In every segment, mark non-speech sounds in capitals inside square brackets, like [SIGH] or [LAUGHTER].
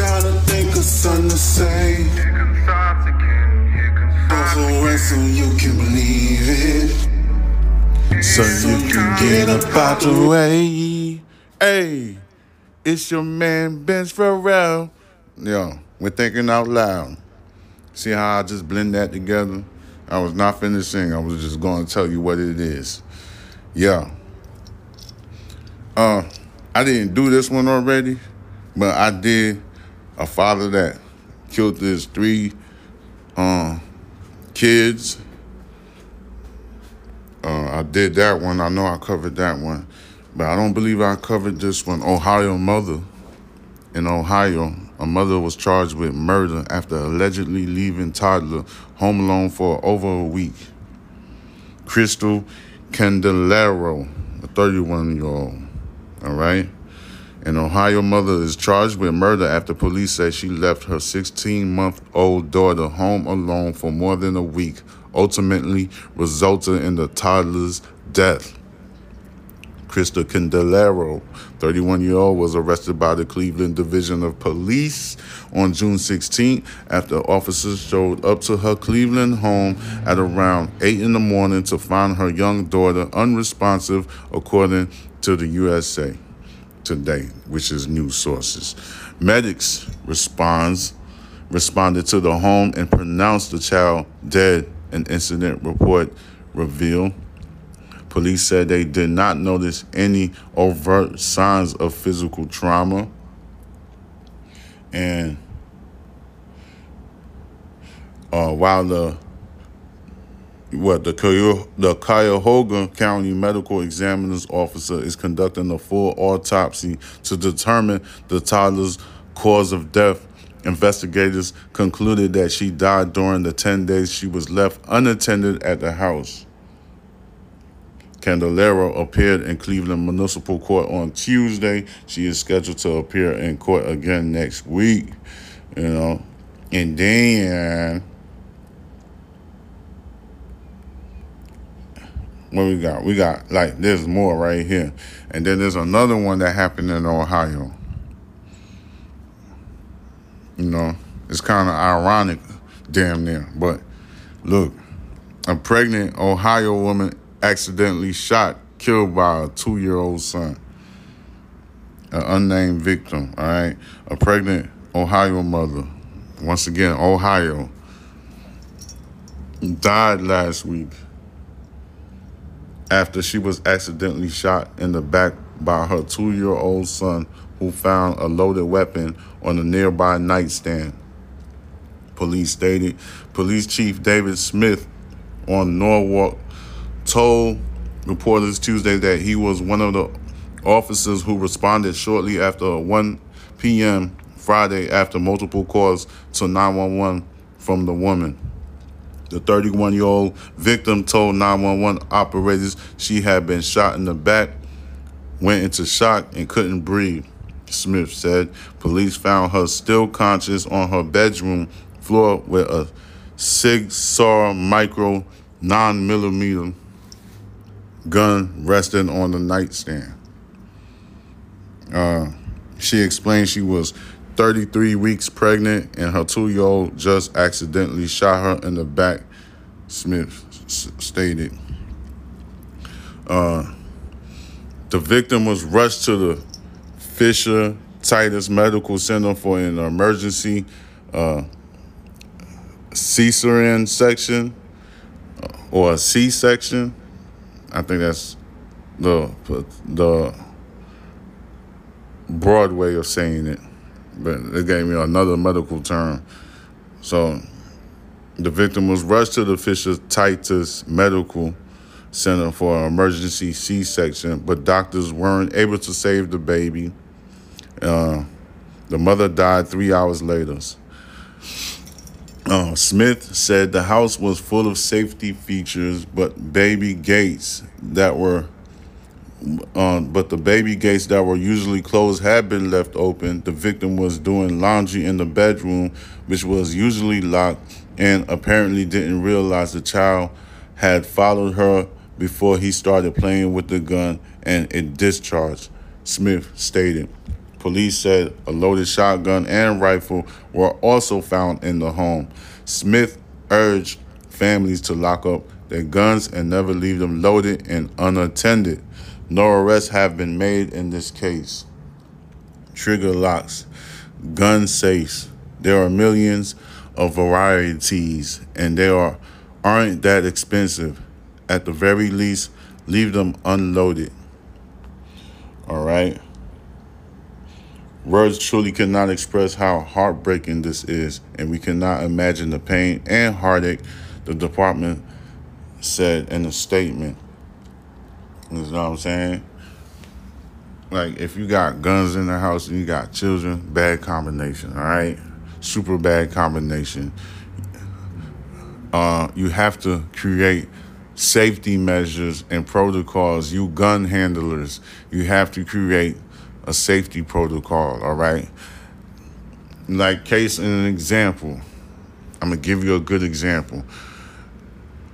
trying to think of something to say. Here comes thoughts again. Here comes So again. so you can believe it. So you can get up out the way. Hey, it's your man Benz Farel. Yo, we're thinking out loud. See how I just blend that together? I was not finishing. I was just going to tell you what it is. Yeah. Uh, I didn't do this one already, but I did a father that killed his three um, kids. Uh, I did that one. I know I covered that one, but I don't believe I covered this one. Ohio mother. In Ohio, a mother was charged with murder after allegedly leaving toddler home alone for over a week. Kristel Candelario, a 31 year old. All right. An Ohio mother is charged with murder after police say she left her 16 month old daughter home alone for more than a week, ultimately resulting in the toddler's death. Krista Candelario, 31 year old, was arrested by the Cleveland Division of Police on June 16 after officers showed up to her Cleveland home at around 8 in the morning to find her young daughter unresponsive, according to the USA Today, which is news sources. Medics responds responded to the home and pronounced the child dead, an incident report revealed. Police said they did not notice any overt signs of physical trauma. And uh, while the what the the Cuyahoga County Medical Examiner's Officer is conducting a full autopsy to determine the toddler's cause of death. Investigators concluded that she died during the 10 days she was left unattended at the house. Candelario appeared in Cleveland Municipal Court on Tuesday. She is scheduled to appear in court again next week. You know, and then what we got? We got like there's more right here, and then there's another one that happened in Ohio. You know, it's kind of ironic, damn near. But look, a pregnant Ohio woman accidentally shot, killed by a two year old son. An unnamed victim, all right? A pregnant Ohio mother, once again, Ohio, died last week after she was accidentally shot in the back by her two year old son, who found a loaded weapon on a nearby nightstand. Police stated. Police Chief David Smith on Norwalk told reporters Tuesday that he was one of the officers who responded shortly after 1 p.m. Friday after multiple calls to 911 from the woman. The 31 year old victim told 911 operators she had been shot in the back, went into shock, and couldn't breathe. Smith said police found her still conscious on her bedroom floor with a Sig Sauer micro 9 millimeter gun resting on the nightstand. Uh, she explained she was 33 weeks pregnant and her two year old just accidentally shot her in the back, Smith stated. Uh, the victim was rushed to the Fisher Titus Medical Center for an emergency uh, cesarean section uh, or a C section. I think that's the the broad way of saying it, but they gave me another medical term. So the victim was rushed to the Fisher Titus Medical Center for an emergency C section, but doctors weren't able to save the baby. Uh, the mother died three hours later. Uh, Smith said the house was full of safety features, but baby gates that were, uh, but the baby gates that were usually closed had been left open. The victim was doing laundry in the bedroom, which was usually locked, and apparently didn't realize the child had followed her before he started playing with the gun and it discharged. Smith stated. Police said a loaded shotgun and rifle were also found in the home. Smith urged families to lock up their guns and never leave them loaded and unattended. No arrests have been made in this case. Trigger locks, gun safes. There are millions of varieties and they are aren't that expensive. At the very least, leave them unloaded. All right. Words truly cannot express how heartbreaking this is, and we cannot imagine the pain and heartache the department said in a statement. You know what I'm saying? Like, if you got guns in the house and you got children, bad combination, all right? Super bad combination. Uh, you have to create safety measures and protocols. You gun handlers, you have to create a safety protocol, all right? Like, case in an example, I'm gonna give you a good example.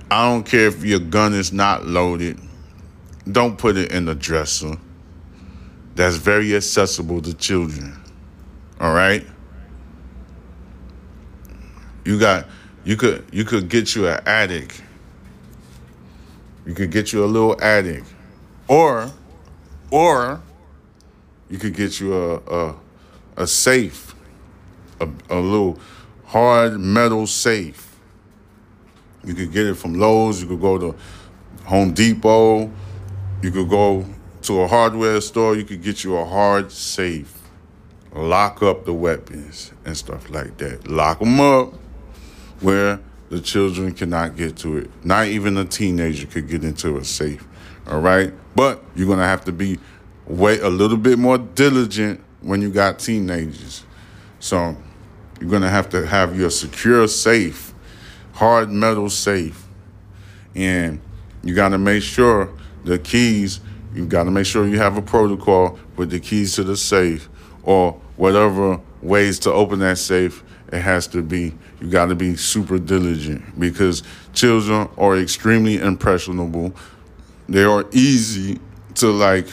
I don't care if your gun is not loaded, don't put it in the dresser. That's very accessible to children, all right? You got, you could, you could get you an attic. You could get you a little attic, or, or you could get you a a, a safe, a, a little hard metal safe. You could get it from Lowe's. You could go to Home Depot. You could go to a hardware store. You could get you a hard safe. Lock up the weapons and stuff like that. Lock them up where the children cannot get to it. Not even a teenager could get into a safe. All right? But you're going to have to be way a little bit more diligent when you got teenagers. So you're gonna have to have your secure safe, hard metal safe, and you gotta make sure the keys. You gotta make sure you have a protocol with the keys to the safe, or whatever ways to open that safe. It has to be. You got to be super diligent because children are extremely impressionable. They are easy to like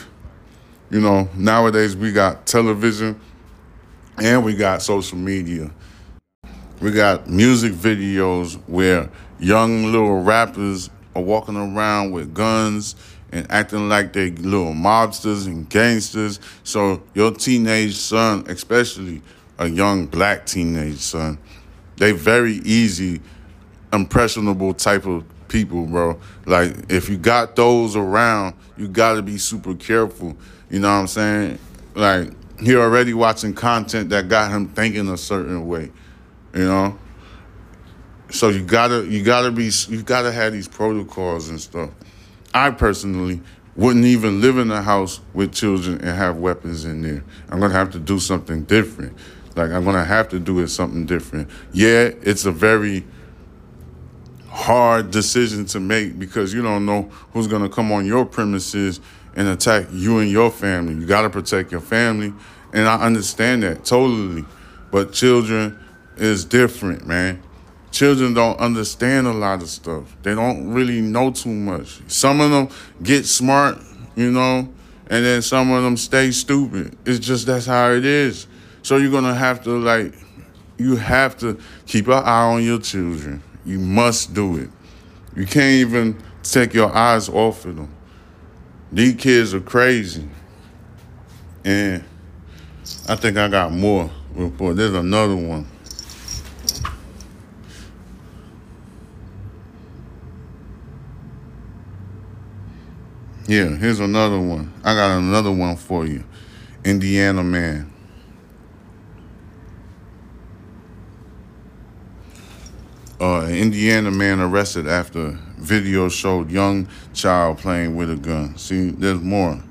you know, nowadays we got television and we got social media. We got music videos where young little rappers are walking around with guns and acting like they little mobsters and gangsters. So your teenage son, especially a young black teenage son, they very easy, impressionable type of people, bro. Like if you got those around, you got to be super careful you know what I'm saying? Like he already watching content that got him thinking a certain way. You know? So you gotta you gotta be you gotta have these protocols and stuff. I personally wouldn't even live in a house with children and have weapons in there. I'm gonna have to do something different. Like I'm gonna have to do it something different. Yeah, it's a very hard decision to make because you don't know who's gonna come on your premises and attack you and your family. You got to protect your family. And I understand that totally. But children is different, man. Children don't understand a lot of stuff. They don't really know too much. Some of them get smart, you know, and then some of them stay stupid. It's just that's how it is. So you're to have to, like, you have to keep an eye on your children. You must do it. You can't even take your eyes off of them. These kids are crazy. And I think I got more report. There's another one. Yeah, here's another one. I got another one for you. Indiana man. Uh, Indiana man arrested after video showed young child playing with a gun. See, there's more.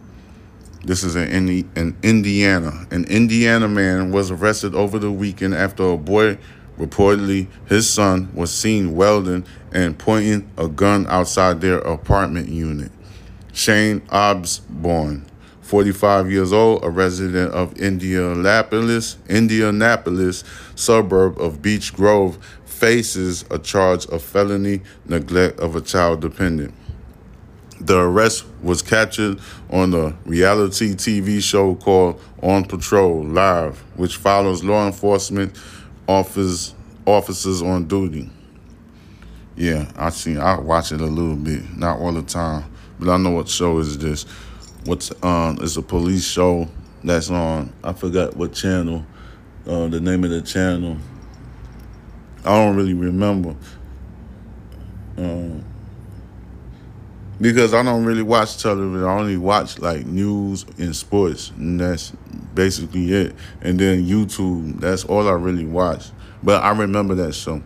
This is an in, in Indiana. An Indiana man was arrested over the weekend after a boy, reportedly his son, was seen welding and pointing a gun outside their apartment unit. Shane Osborne, 45 years old, a resident of Indianapolis, Indianapolis, suburb of Beech Grove, faces a charge of felony neglect of a child dependent. The arrest was captured on the reality TV show called On Patrol Live, which follows law enforcement office, officers on duty. Yeah, I see. I watch it a little bit, not all the time, but I know what show is this. What's um? It's a police show that's on. I forgot what channel. Uh, the name of the channel. I don't really remember. Um, because I don't really watch television. I only watch like news and sports, and that's basically it. And then YouTube. That's all I really watch. But I remember that show.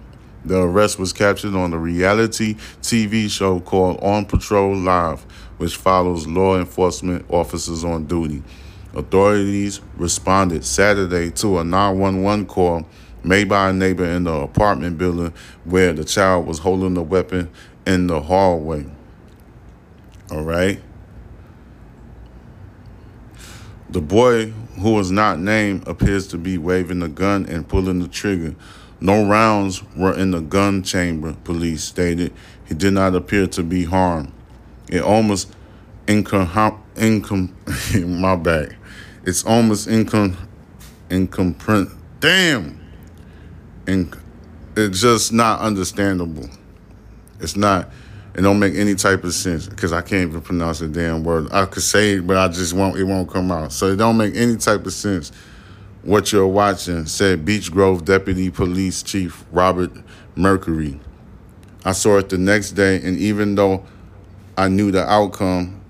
The arrest was captured on the reality TV show called On Patrol Live, which follows law enforcement officers on duty. Authorities responded Saturday to a 911 call made by a neighbor in the apartment building where the child was holding a weapon in the hallway. All right. The boy, who was not named, appears to be waving the gun and pulling the trigger. No rounds were in the gun chamber, police stated. He did not appear to be harmed. It almost incom incom [LAUGHS] my back. It's almost incom incomprehend damn. Inc- it's just not understandable. It's not it don't make any type of sense because I can't even pronounce the damn word. I could say it, but I just won't. It won't come out. So it don't make any type of sense. What you're watching said Beech Grove Deputy Police Chief Robert Mercury. I saw it the next day, and even though I knew the outcome,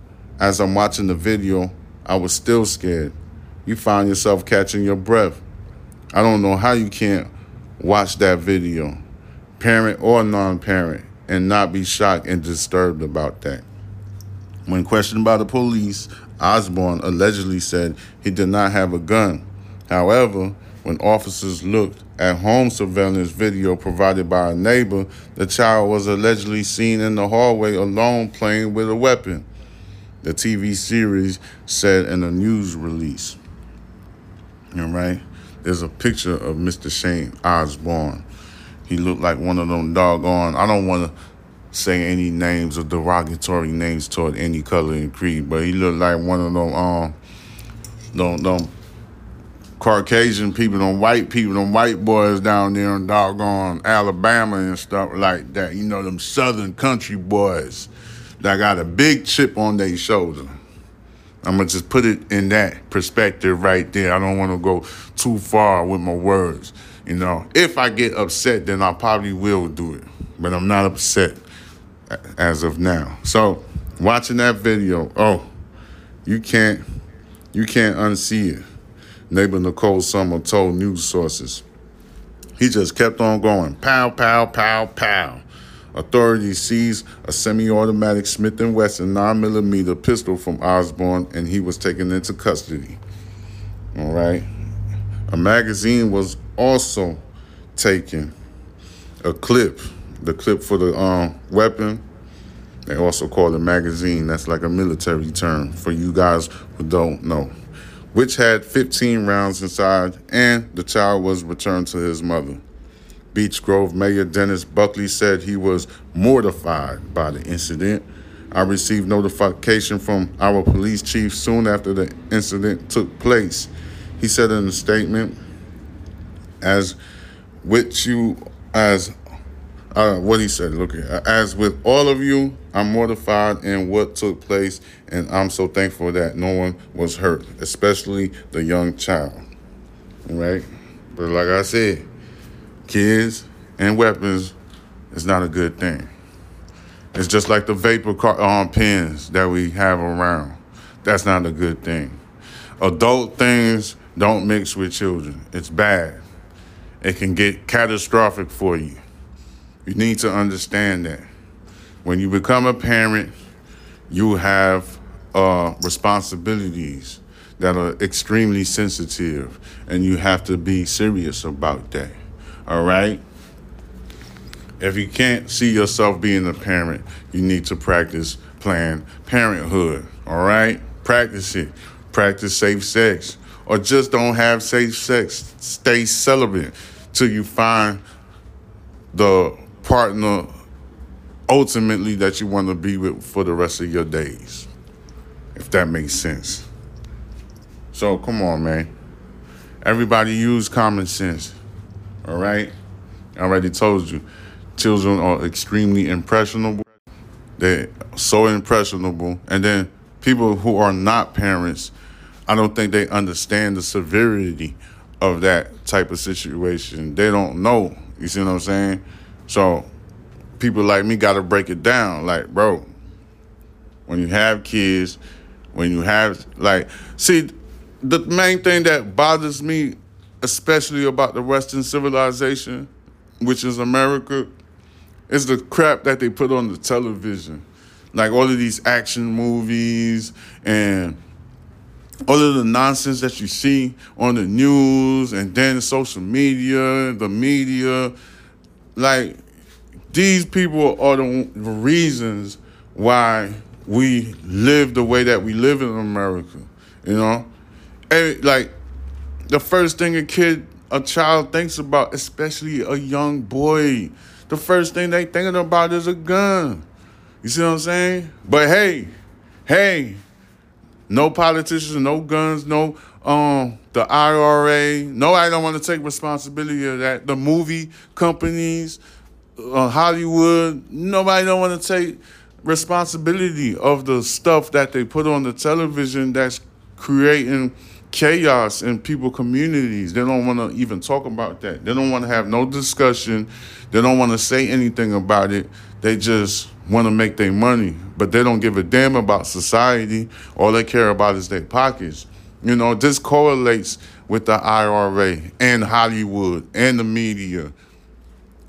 as I'm watching the video, I was still scared. You find yourself catching your breath. I don't know how you can't watch that video, parent or non parent, and not be shocked and disturbed about that. When questioned by the police, Osborne allegedly said he did not have a gun. However, when officers looked at home surveillance video provided by a neighbor, the child was allegedly seen in the hallway alone playing with a weapon. The TV series said in a news release. All right, there's a picture of Mr. Shane Osborne. He looked like one of them doggone. I don't want to say any names or derogatory names toward any color and creed, but he looked like one of them um, them Caucasian people, them white people, them white boys down there in doggone Alabama and stuff like that. You know, them southern country boys that got a big chip on their shoulder. I'm gonna just put it in that perspective right there. I don't want to go too far with my words. You know, if I get upset, then I probably will do it, but I'm not upset as of now. So, watching that video, oh, you can't, you can't unsee it. Neighbor Nicole Summer told news sources. He just kept on going, pow, pow, pow, pow. Authorities seized a semi-automatic Smith & Wesson 9mm pistol from Osborne, and he was taken into custody. All right. A magazine was also taken. A clip, the clip for the um, weapon. They also call it magazine. That's like a military term for you guys who don't know which had 15 rounds inside, and the child was returned to his mother. Beech Grove Mayor Dennis Buckley said he was mortified by the incident. I received notification from our police chief soon after the incident took place. He said in a statement, as which you, as uh, what he said, look, as with all of you, I'm mortified in what took place, and I'm so thankful that no one was hurt, especially the young child. Right? But like I said, kids and weapons is not a good thing. It's just like the vapor car- um, pens that we have around. That's not a good thing. Adult things don't mix with children. It's bad. It can get catastrophic for you. You need to understand that. When you become a parent, you have uh, responsibilities that are extremely sensitive, and you have to be serious about that. All right? If you can't see yourself being a parent, you need to practice Planned Parenthood. All right? Practice it. Practice safe sex. Or just don't have safe sex. Stay celibate till you find the partner ultimately that you want to be with for the rest of your days. If that makes sense. So come on, man. Everybody use common sense. All right? I already told you. Children are extremely impressionable. They're so impressionable. And then people who are not parents, I don't think they understand the severity of that type of situation. They don't know. You see what I'm saying? So people like me got to break it down. Like, bro, when you have kids, when you have, like, see, the main thing that bothers me, especially about the Western civilization, which is America, is the crap that they put on the television. Like all of these action movies and all of the nonsense that you see on the news and then social media, the media. Like, these people are the reasons why we live the way that we live in America. You know, and like the first thing a kid, a child thinks about, especially a young boy, the first thing they thinking about is a gun. You see what I'm saying? But hey, hey, no politicians, no guns, no um the NRA. No, I don't want to take responsibility of that. The movie companies, uh, Hollywood, nobody don't want to take responsibility of the stuff that they put on the television that's creating chaos in people communities. They don't want to even talk about that. They don't want to have no discussion. They don't want to say anything about it. They just want to make their money, but they don't give a damn about society. All they care about is their pockets. You know, this correlates with the NRA and Hollywood and the media,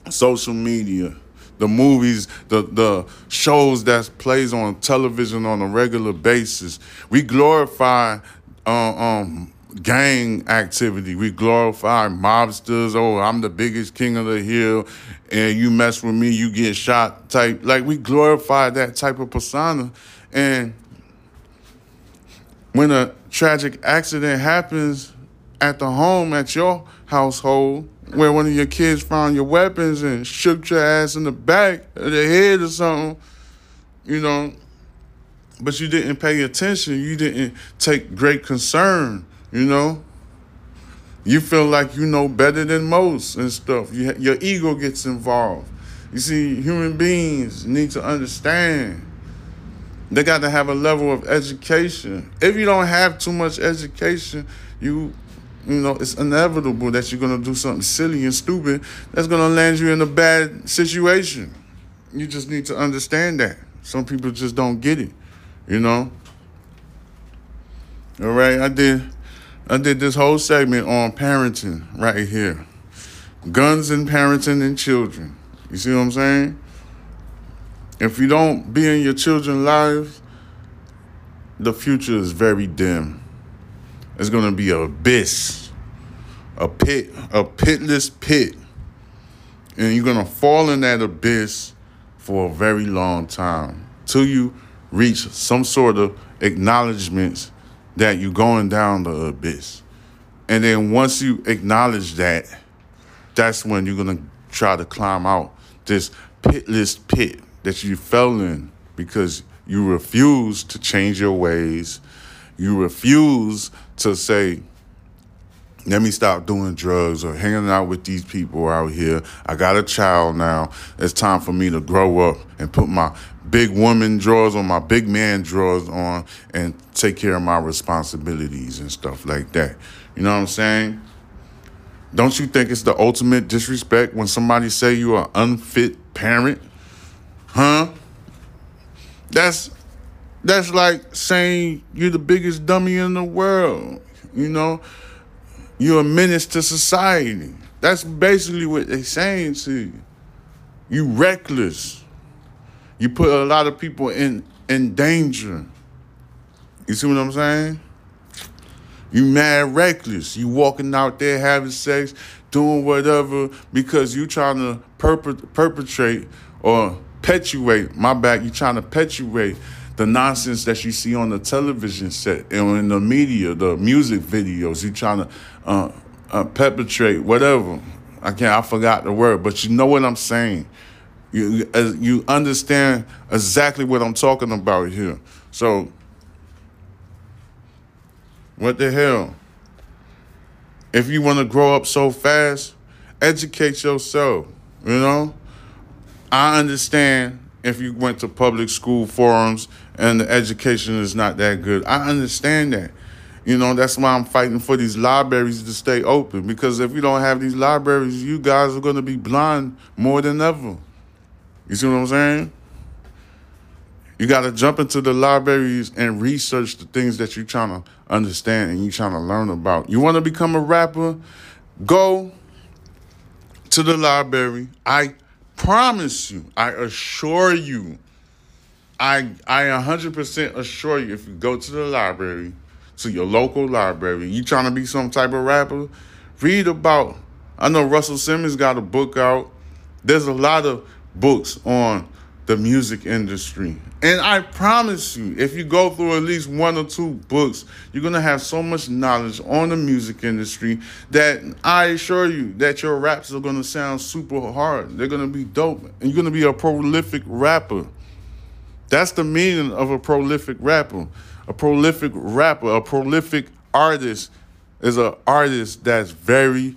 social media, the movies, the the shows that plays on television on a regular basis. We glorify uh, um, gang activity. We glorify mobsters. Oh, I'm the biggest king of the hill, and you mess with me, you get shot. Type like we glorify that type of persona, and when a tragic accident happens at the home at your household, where one of your kids found your weapons and shook your ass in the back of the head or something, you know. But you didn't pay attention. You didn't take great concern you know? You feel like you know better than most and stuff. You, your ego gets involved. You see, human beings need to understand. They got to have a level of education. If you don't have too much education, you you know, it's inevitable that you're gonna do something silly and stupid that's gonna land you in a bad situation. You just need to understand that. Some people just don't get it, you know. All right, I did I did this whole segment on parenting right here. Guns and parenting and children. You see what I'm saying? If you don't be in your children's lives, the future is very dim. It's gonna be a abyss, a pit, a pitless pit. And you're gonna fall in that abyss for a very long time till you reach some sort of acknowledgments that you're going down the abyss. And then once you acknowledge that, that's when you're to try to climb out this pitless pit that you fell in because you refuse to change your ways. You refuse to say, let me stop doing drugs or hanging out with these people out here. I got a child now. It's time for me to grow up and put my big woman drawers on my big man drawers on and take care of my responsibilities and stuff like that. You know what I'm saying? Don't you think it's the ultimate disrespect when somebody say you're an unfit parent? Huh? That's that's like saying you're the biggest dummy in the world. You know? You're a menace to society. That's basically what they're saying to you. You reckless. You put a lot of people in in danger. You see what I'm saying? You mad reckless. You walking out there having sex, doing whatever because you trying to perpet- perpetrate or perpetuate. My back. You trying to perpetuate the nonsense that you see on the television set and in the media, the music videos. You trying to uh, uh, perpetrate whatever. I can't. I forgot the word, but you know what I'm saying. You you understand exactly what I'm talking about here. So what the hell? If you want to grow up so fast, educate yourself. You know, I understand if you went to public school forums and the education is not that good. I understand that. You know, that's why I'm fighting for these libraries to stay open because if you don't have these libraries, you guys are going to be blind more than ever. You see what I'm saying? You got to jump into the libraries and research the things that you're trying to understand and you're trying to learn about. You want to become a rapper? Go to the library. I promise you, I assure you, I I 100% assure you if you go to the library, to your local library, you trying to be some type of rapper, read about I know Russell Simmons got a book out. There's a lot of books on the music industry. And I promise you, if you go through at least one or two books, you're going to have so much knowledge on the music industry that I assure you that your raps are going to sound super hard. They're going to be dope. And you're going to be a prolific rapper. That's the meaning of a prolific rapper. A prolific rapper, a prolific artist is an artist that's very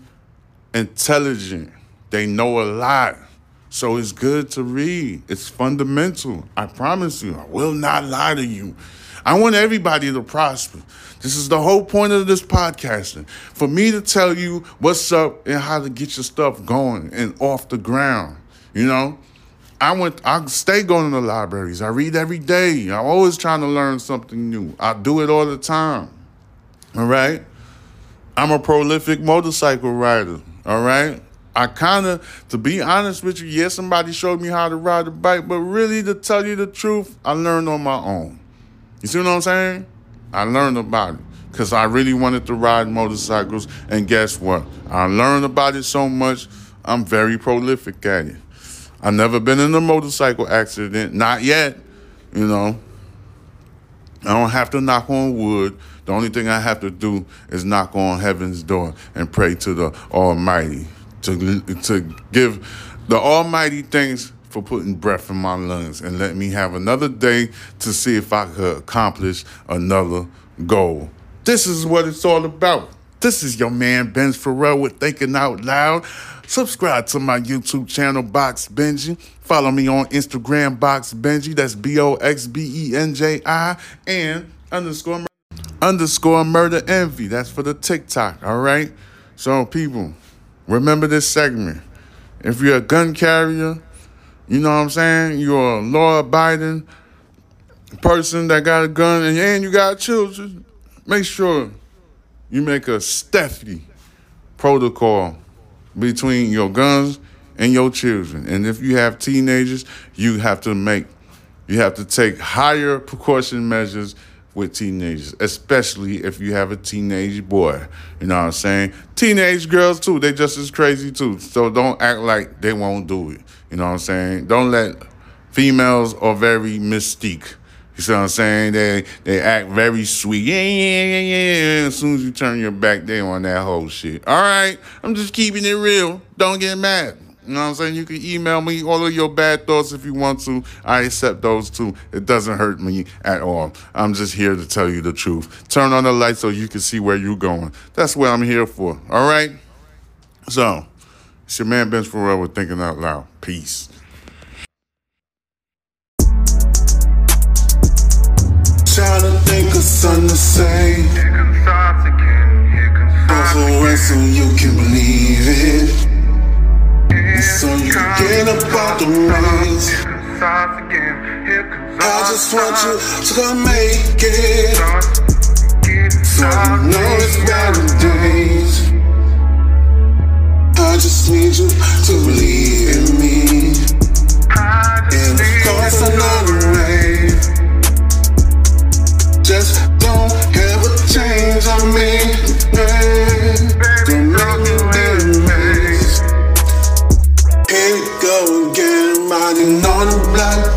intelligent. They know a lot. So it's good to read. It's fundamental. I promise you. I will not lie to you. I want everybody to prosper. This is the whole point of this podcasting. For me to tell you what's up and how to get your stuff going and off the ground. You know? I went I stay going to the libraries. I read every day. I'm always trying to learn something new. I do it all the time. All right? I'm a prolific motorcycle rider. All right? I kind of, to be honest with you, yes, somebody showed me how to ride a bike, but really, to tell you the truth, I learned on my own. You see what I'm saying? I learned about it because I really wanted to ride motorcycles, and guess what? I learned about it so much, I'm very prolific at it. I've never been in a motorcycle accident, not yet, you know. I don't have to knock on wood. The only thing I have to do is knock on heaven's door and pray to the Almighty to, to give the Almighty thanks for putting breath in my lungs and let me have another day to see if I could accomplish another goal. This is what it's all about. This is your man Benj Farel with Thinking Out Loud. Subscribe to my YouTube channel, Box Benji. Follow me on Instagram, Box Benji. That's B O X B E N J I and underscore underscore murder envy. That's for the TikTok. All right. So people, remember this segment. If you're a gun carrier, you know what I'm saying? You're a law abiding person that got a gun and, and you got children. Make sure you make a stealthy protocol between your guns and your children. And if you have teenagers, you have to make you have to take higher precaution measures with teenagers, especially if you have a teenage boy. You know what I'm saying? Teenage girls too, they just as crazy too. So don't act like they won't do it. You know what I'm saying? Don't let females are very mystique. You see what I'm saying? They they act very sweet. Yeah, yeah, yeah, yeah. As soon as you turn your back, they on that whole shit. All right, I'm just keeping it real. Don't get mad. You know what I'm saying? You can email me all of your bad thoughts if you want to. I accept those too. It doesn't hurt me at all. I'm just here to tell you the truth. Turn on the light so you can see where you're going. That's what I'm here for. All right? So, it's your man Benj Farel with Thinking Out Loud. Peace. Trying to think of something to say. Here comes thoughts again. Here comes thoughts Over again. so you can believe it. Here So you comes get up out the ways. Here comes thoughts again. Here comes I just want you to come make it. So you know it's better days. I just need you to believe in me. And just of course another way. Just don't ever change on me. man in non-black